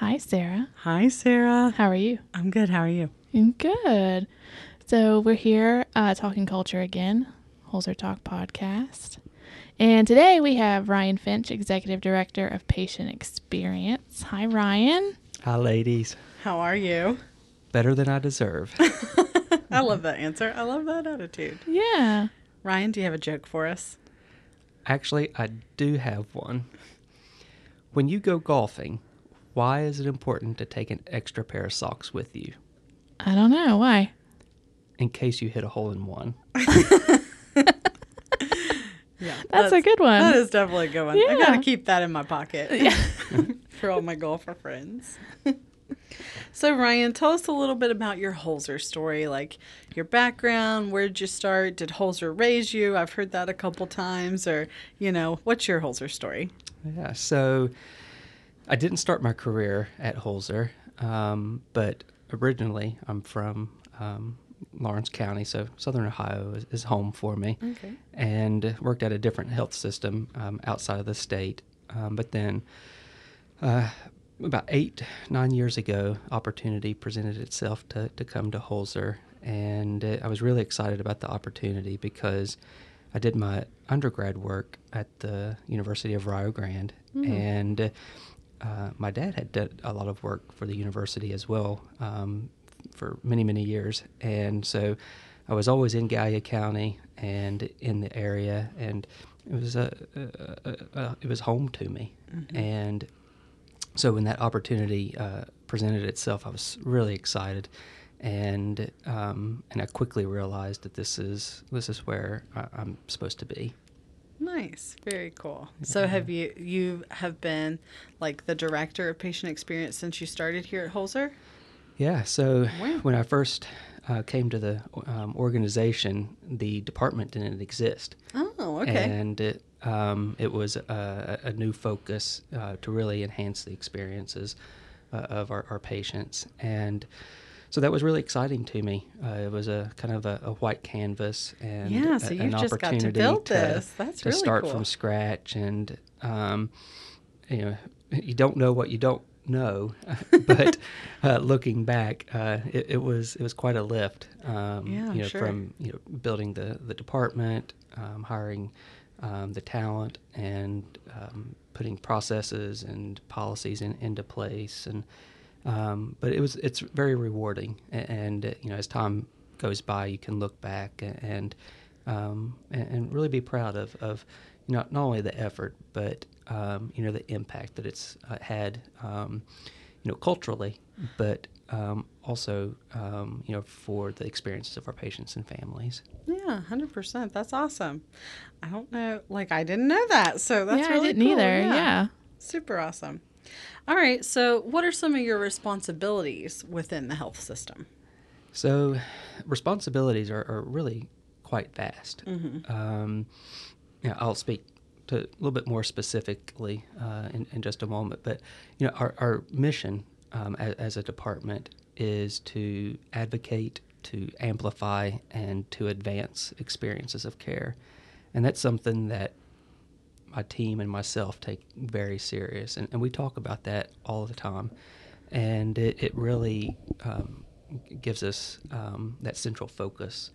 Hi, Sarah. Hi, Sarah. How are you? I'm good. How are you? I'm good. So we're here uh, talking culture again, Holzer Talk podcast. And today we have Ryan Finch, Executive Director of Patient Experience. Hi, Ryan. Hi, ladies. How are you? Better than I deserve. I love that answer. I love that attitude. Yeah. Ryan, do you have a joke for us? Actually, I do have one. When you go golfing, why is it important to take an extra pair of socks with you I don't know. Why? in case you hit a hole in one? Yeah, That's, a good one. That is definitely a good one. I gotta keep that in my pocket Yeah. for all my golfer friends. so, Ryan, tell us a little bit about your Holzer story, like your background. Where did you start? Did Holzer raise you? I've heard that a couple times. Or, you know, what's your Holzer story? Yeah, so I didn't start my career at Holzer, um, but originally I'm from um, Lawrence County, so Southern Ohio is, is home for me. Okay. and worked at a different health system um, outside of the state. Um, but then, uh, about eight, nine years ago, opportunity presented itself to, to come to Holzer. And uh, I was really excited about the opportunity because I did my undergrad work at the University of Rio Grande. And uh, my dad had done a lot of work for the university as well um, for many, many years. And so I was always in Gallia County and in the area, and it was a, a, a, a it was home to me. And so when that opportunity uh, presented itself, I was really excited, and um, and I quickly realized that this is this is where I, I'm supposed to be. Nice, very cool. So, have you you have been like the director of patient experience since you started here at Holzer? Yeah. So Wow. when I first uh, came to the um, organization, the department didn't exist. Oh, okay. And it, um, it was a, a new focus uh, to really enhance the experiences uh, of our, our patients. And so that was really exciting to me. Uh, it was a kind of a, a white canvas and Yeah, a- an you've just got to opportunity build to, this. That's to really start cool. from scratch. And, um, you know, you don't know what you don't know, but uh, looking back, uh, it, it was it was quite a lift. Um, Yeah, you know, sure. from you know building the the department, um, hiring um, the talent, and um, putting processes and policies in, into place. And um, but it was it's very rewarding. A- And, uh, you know, as time goes by, you can look back and um, and, and really be proud of of not not only the effort, but um, you know the impact that it's uh, had. Um, you know, culturally, but um, also, um, you know, for the experiences of our patients and families. yeah, hundred percent. That's awesome. I don't know, like I didn't know that, so that's yeah, really I didn't cool. either. Yeah. super awesome. All right, so what are some of your responsibilities within the health system? So, responsibilities are, are really quite vast. Um, you know, I'll speak to a little bit more specifically uh, in, in just a moment, but you know, our, our mission um, as, as a department is to advocate, to amplify, and to advance experiences of care, and that's something that my team and myself take very serious, and, and we talk about that all the time, and it, it really um, gives us um, that central focus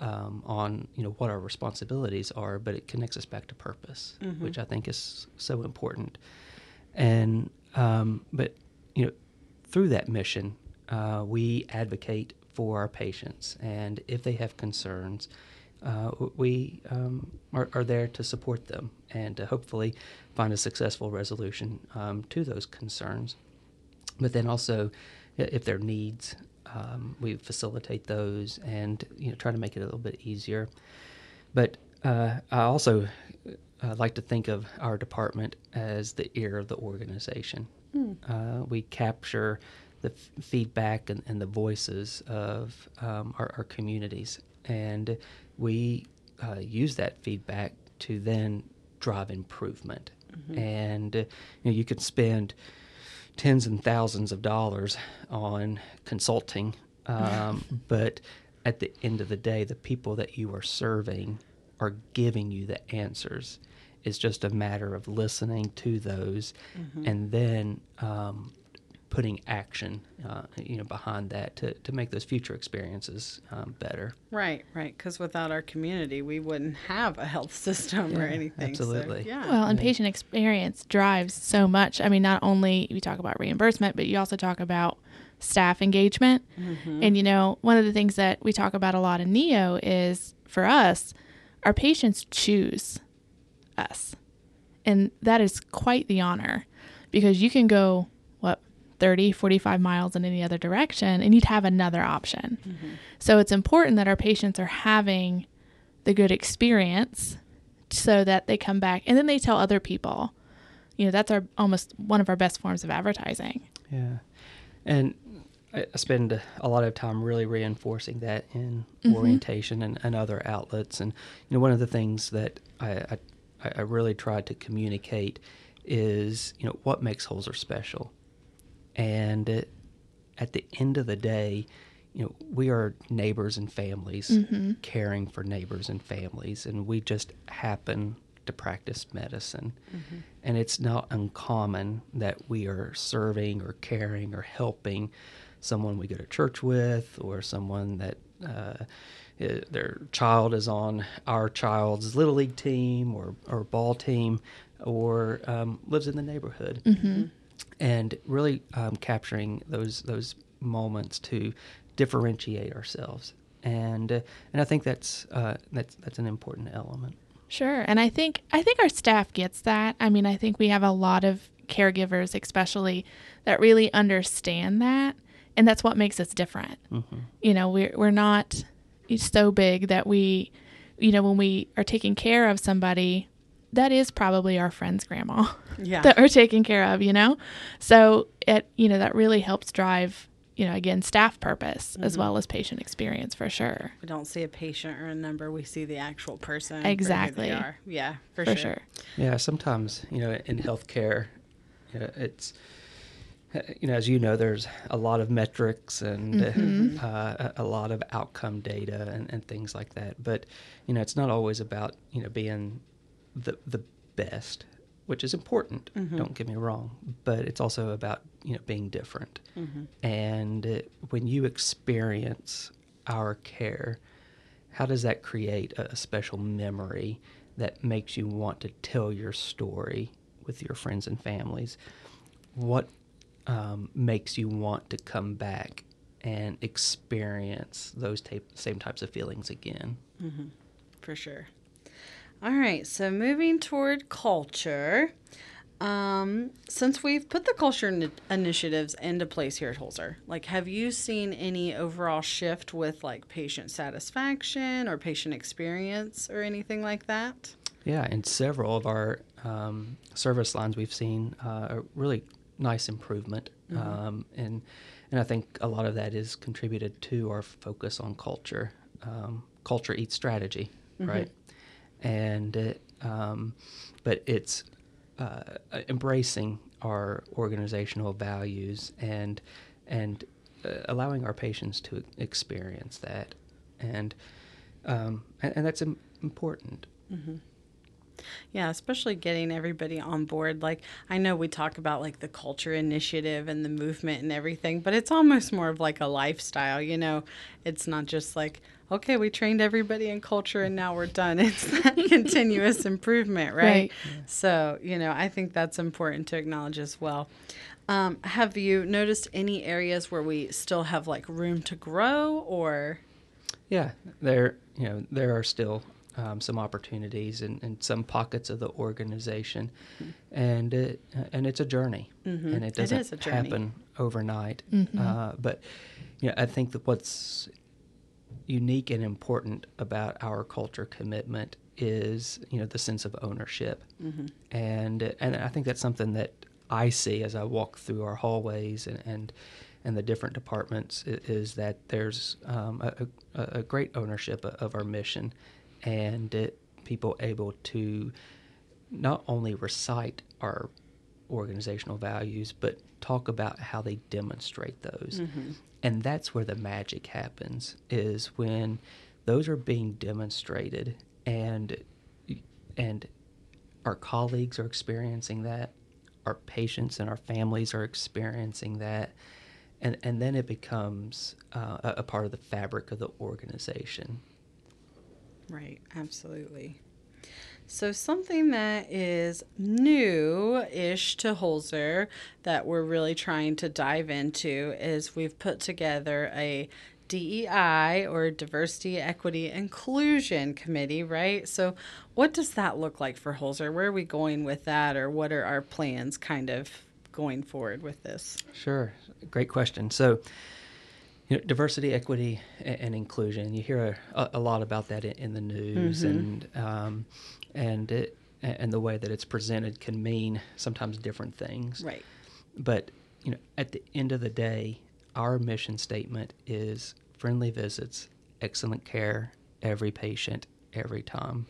um, on you know what our responsibilities are, but it connects us back to purpose, which I think is so important. And um, but you know through that mission, uh, we advocate for our patients, and if they have concerns, uh, we um, are, are there to support them and to hopefully find a successful resolution um, to those concerns. But then also, if there are needs, um, we facilitate those and you know try to make it a little bit easier. But uh, I also uh, like to think of our department as the ear of the organization. Uh, we capture the f- feedback and, and the voices of um, our, our communities, and we uh, use that feedback to then drive improvement. And uh, you know, you can spend tens and thousands of dollars on consulting, um, but at the end of the day, the people that you are serving are giving you the answers. It's just a matter of listening to those and then um, putting action, uh, you know, behind that to, to make those future experiences um, better. Right, right. Because without our community, we wouldn't have a health system or Yeah, anything. so, absolutely. yeah. Well, and patient experience drives so much. I mean, not only we talk about reimbursement, but you also talk about staff engagement. And you know, one of the things that we talk about a lot in NEO is for us, our patients choose us. And that is quite the honor because you can go what 30, 45 miles in any other direction and you'd have another option. So it's important that our patients are having the good experience so that they come back and then they tell other people. You know, that's our almost one of our best forms of advertising. Yeah, and I I spend a lot of time really reinforcing that in Mm-hmm. orientation and, and other outlets. And you know, one of the things that I, I I really try to communicate is you know what makes Holzer special, and uh, at the end of the day. You know, we are neighbors and families Mm-hmm. caring for neighbors and families, and we just happen to practice medicine. And it's not uncommon that we are serving or caring or helping someone we go to church with or someone that uh, their child is on our child's little league team or, or ball team or um, lives in the neighborhood and really um, capturing those those moments to differentiate ourselves and uh, and I think that's uh, that's that's an important element. Sure. And I think I think our staff gets that. I mean, I think we have a lot of caregivers especially that really understand that and that's what makes us different. You know, we're we're not so big that we you know, when we are taking care of somebody, that is probably our friend's grandma Yeah. that we're taking care of, you know? So it you know, that really helps drive, you know, again, staff purpose as well as patient experience for sure. we don't see a patient or a number. We see the actual person. for they Exactly. are. Yeah, for, For sure. sure. Yeah, sometimes you know in healthcare, you know, it's uh, you know as you know, there's a lot of metrics and uh, a, a lot of outcome data and, and things like that. But you know, it's not always about you know being the the best, which is important. Don't get me wrong, but it's also about you know being different. And uh, when you experience our care, how does that create a, a special memory that makes you want to tell your story with your friends and families? What um, makes you want to come back and experience those type, same types of feelings again? For sure. All right, so moving toward culture. Um, since we've put the culture ini- initiatives into place here at Holzer, like have you seen any overall shift with like patient satisfaction or patient experience or anything like that? Yeah, in several of our um, service lines, we've seen uh, a really nice improvement, um, and and I think a lot of that is contributed to our focus on culture. Um, culture eats strategy, right? And it, um, but it's uh, embracing our organizational values and and uh, allowing our patients to experience that, and um, and, and that's im- important. Yeah, especially getting everybody on board. Like, I know we talk about like the culture initiative and the movement and everything, but it's almost more of like a lifestyle, you know? It's not just like, okay, we trained everybody in culture and now we're done. It's that continuous improvement, right? Right. So, you know, I think that's important to acknowledge as well. Um, have you noticed any areas where we still have like room to grow or? Yeah, there you know there are still um, some opportunities in, in some pockets of the organization, and it, and it's a journey, and it It doesn't is a journey. happen overnight. Uh, but you know, I think that what's unique and important about our culture commitment is you know the sense of ownership, and and I think that's something that I see as I walk through our hallways and and, and the different departments is that there's um, a, a, a great ownership of our mission, and it, people able to not only recite our organizational values, but talk about how they demonstrate those. And that's where the magic happens is when those are being demonstrated and and our colleagues are experiencing that, our patients and our families are experiencing that. And, and then it becomes uh, a, a part of the fabric of the organization. Right, absolutely. So, something that is new ish to Holzer that we're really trying to dive into is we've put together a DEI or Diversity, Equity, Inclusion Committee, right? So, what does that look like for Holzer? Where are we going with that, or what are our plans kind of going forward with this? Sure, great question. So, you know, diversity, equity, and, inclusion. You hear a, a, lot about that in, in the news, mm-hmm. and um, and it and the way that it's presented can mean sometimes different things. Right. But you know, at the end of the day, our mission statement is friendly visits, excellent care, every patient, every time.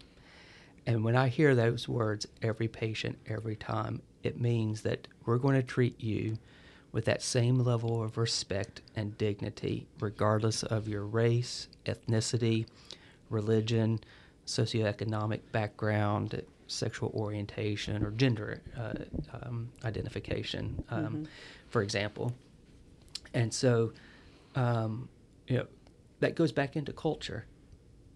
And when I hear those words, every patient, every time, it means that we're going to treat you with that same level of respect and dignity, regardless of your race, ethnicity, religion, socioeconomic background, sexual orientation, or gender uh, um, identification, um, mm-hmm. for example. And so, um, you know, that goes back into culture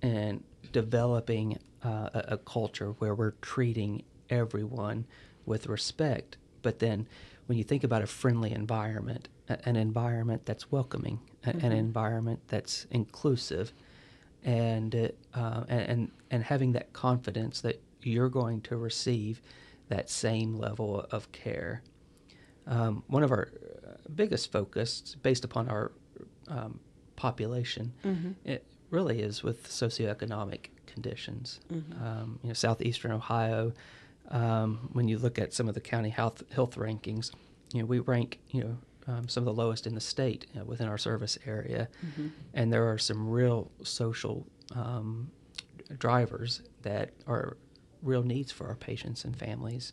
and developing uh, a, a culture where we're treating everyone with respect. But then, when you think about a friendly environment, an environment that's welcoming, mm-hmm. an environment that's inclusive, and, uh, and and having that confidence that you're going to receive that same level of care. Um, one of our uh, biggest focus, based upon our um, population, mm-hmm. it really is with socioeconomic conditions. Mm-hmm. Um, you know, southeastern Ohio. Um, when you look at some of the county health health rankings, you know we rank you know um, some of the lowest in the state you know, within our service area. Mm-hmm. And there are some real social um, drivers that are real needs for our patients and families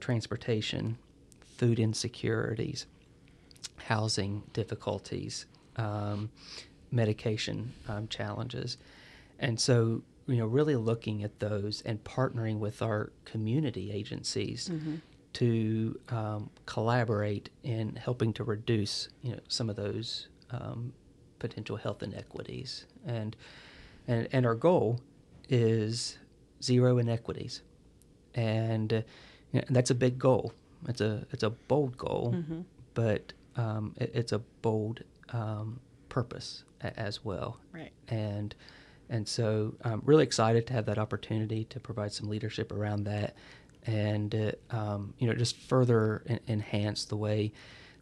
transportation, food insecurities, housing difficulties, um, medication um, challenges. And so, you know, really looking at those and partnering with our community agencies mm-hmm. to um, collaborate in helping to reduce you know some of those um, potential health inequities. And and and our goal is zero inequities. And uh, you know, that's a big goal. It's a it's a bold goal mm-hmm. but um, it, it's a bold um, purpose a, as well. Right. And and so I'm really excited to have that opportunity to provide some leadership around that and um, you know just further en- enhance the way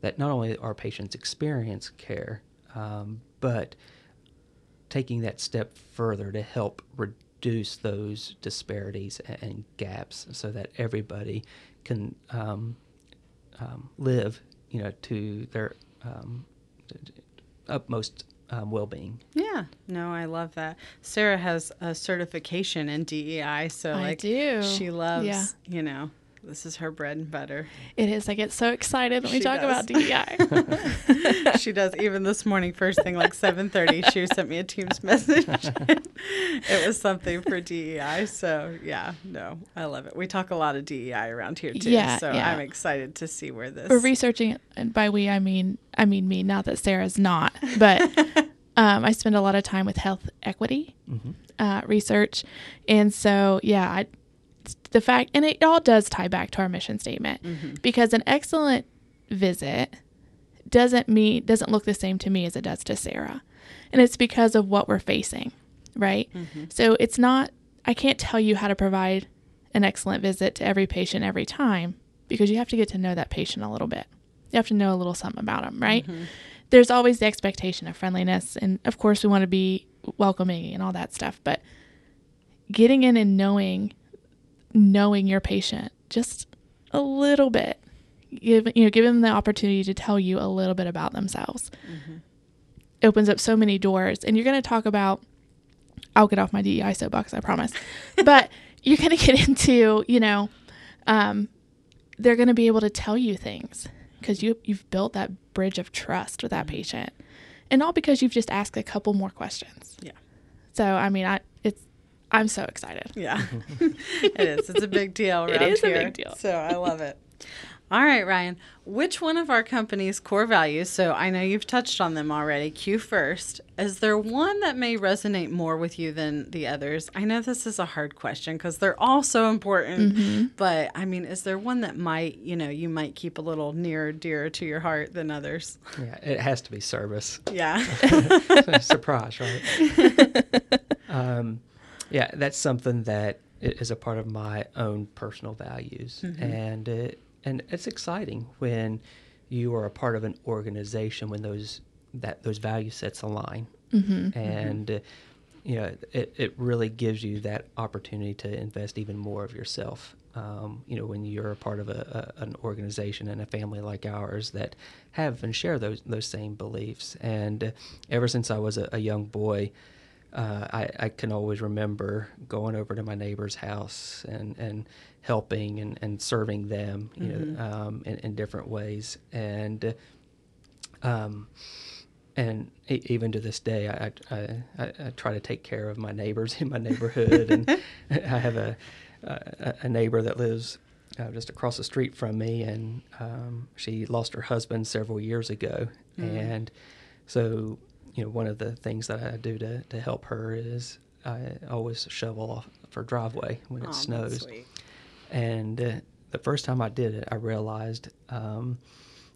that not only our patients experience care, um, but taking that step further to help reduce those disparities and, and gaps, so that everybody can um, um live, you know, to their um, utmost um, well-being. Yeah, no, I love that. Sarah has a certification in DEI, so I like do. she loves, yeah. you know, this is her bread and butter. It is. I get so excited when she we talk does. about DEI. she does. Even this morning, first thing like seven thirty, she sent me a Teams message. it was something for DEI. So yeah, no, I love it. We talk a lot of DEI around here too. Yeah, so yeah. I'm excited to see where this. We're researching, and by we I mean I mean me. Not that Sarah's not, but um, I spend a lot of time with health equity mm-hmm. uh, research, and so yeah, I the fact, and it all does tie back to our mission statement mm-hmm. because an excellent visit doesn't mean doesn't look the same to me as it does to Sarah, and it's because of what we're facing, right? Mm-hmm. So it's not. I can't tell you how to provide an excellent visit to every patient every time because you have to get to know that patient a little bit. You have to know a little something about them, right? Mm-hmm. There's always the expectation of friendliness, and of course, we want to be welcoming and all that stuff, but getting in and knowing knowing your patient just a little bit. Give you know, give them the opportunity to tell you a little bit about themselves. Mm-hmm. Opens up so many doors, and you're going to talk about. I'll get off my DEI soapbox, I promise. but you're going to get into, you know, um, they're going to be able to tell you things because you you've built that bridge of trust with that mm-hmm. patient, and all because you've just asked a couple more questions. Yeah. So I mean, I it's I'm so excited. Yeah, it is. It's a big deal around it is here. a big deal. So I love it. All right, Ryan. Which one of our company's core values, so I know you've touched on them already, Q first, is there one that may resonate more with you than the others? I know this is a hard question because they're all so important, but I mean, is there one that might, you know, you might keep a little nearer, dearer to your heart than others? Yeah, it has to be service. Yeah. Surprise, right? um, yeah, that's something that is a part of my own personal values, and it, and it's exciting when you are a part of an organization when those that those value sets align, and uh, you know it, it really gives you that opportunity to invest even more of yourself. Um, you know, when you're a part of a, a, an organization and a family like ours that have and share those those same beliefs, and uh, ever since I was a, a young boy, uh, I, I can always remember going over to my neighbor's house and, and helping and, and serving them, you know, um, in, in different ways. And, um, and even to this day, I, I, I, I try to take care of my neighbors in my neighborhood. and I have a, a, a neighbor that lives uh, just across the street from me, and um, she lost her husband several years ago. And so, you know, one of the things that I do to, to help her is I always shovel off her driveway when it that's snows. And uh, the first time I did it, I realized um,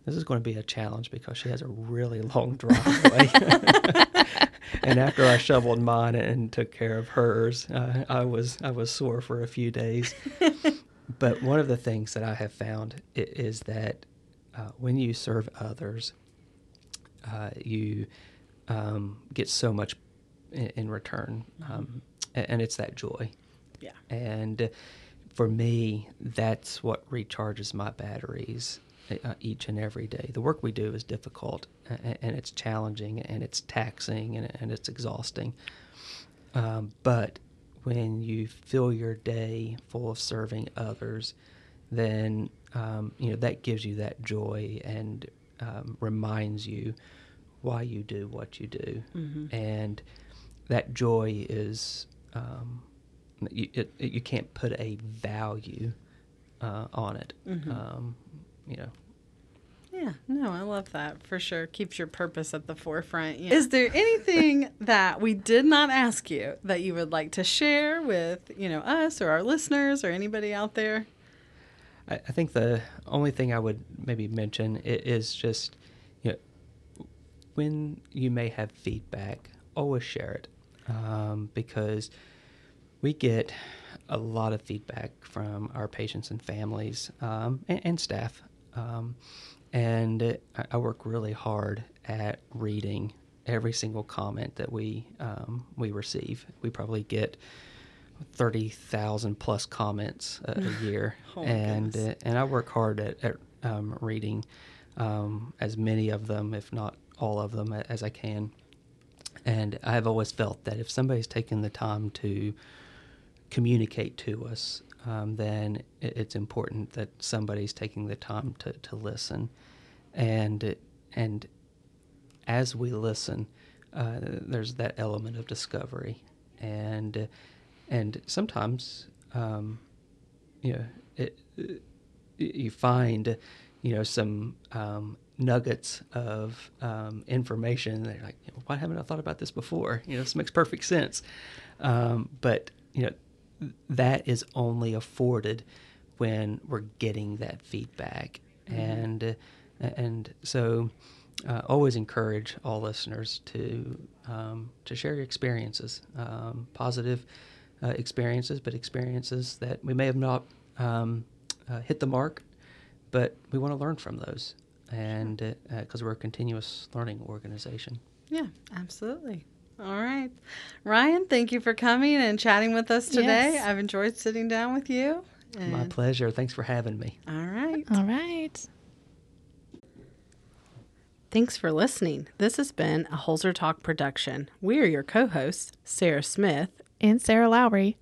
this is going to be a challenge because she has a really long driveway. and after I shoveled mine and took care of hers, uh, I was I was sore for a few days. but one of the things that I have found is that uh, when you serve others, uh, you um, get so much in, in return, um, a- and it's that joy. Yeah. And for me, that's what recharges my batteries uh, each and every day. The work we do is difficult and it's challenging and it's taxing and, and it's exhausting. Um, but when you fill your day full of serving others, then um, you know that gives you that joy and um, reminds you why you do what you do, and that joy is um, you, it, it- you can't put a value uh, on it. Um, you know, Yeah, no, I love that for sure. Keeps your purpose at the forefront. Yeah. Is there anything that we did not ask you that you would like to share with, you know, us or our listeners or anybody out there? I, I think the only thing I would maybe mention is just, you know, when you may have feedback, always share it, um, because we get a lot of feedback from our patients and families um, and, and staff, um, and I, I work really hard at reading every single comment that we um, we receive. We probably get thirty thousand plus comments a, a year, Oh and uh, and I work hard at, at um, reading um, as many of them, if not all of them, as I can. And I've always felt that if somebody's taken the time to communicate to us, um, then it's important that somebody's taking the time to, to listen, and and as we listen, uh, there's that element of discovery, and and sometimes um, you know it, it- you find you know some um, nuggets of um, information. They're like, why haven't I thought about this before? You know, this makes perfect sense. Um, but you know, that is only afforded when we're getting that feedback, and uh, and so uh, always encourage all listeners to um, to share your experiences, um, positive uh, experiences, but experiences that we may have not um, uh, hit the mark, but we want to learn from those, and uh, because we're a continuous learning organization. Yeah, absolutely. All right. Ryan, thank you for coming and chatting with us today. Yes. I've enjoyed sitting down with you. My pleasure. Thanks for having me. All right. All right. Thanks for listening. This has been a Holzer Talk production. We are your co hosts, Sarah Smith. And Sarah Lowry.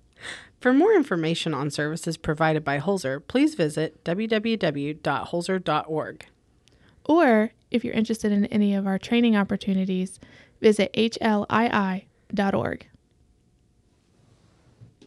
For more information on services provided by Holzer, please visit www.holzer.org. Or if you're interested in any of our training opportunities, visit hlii.org.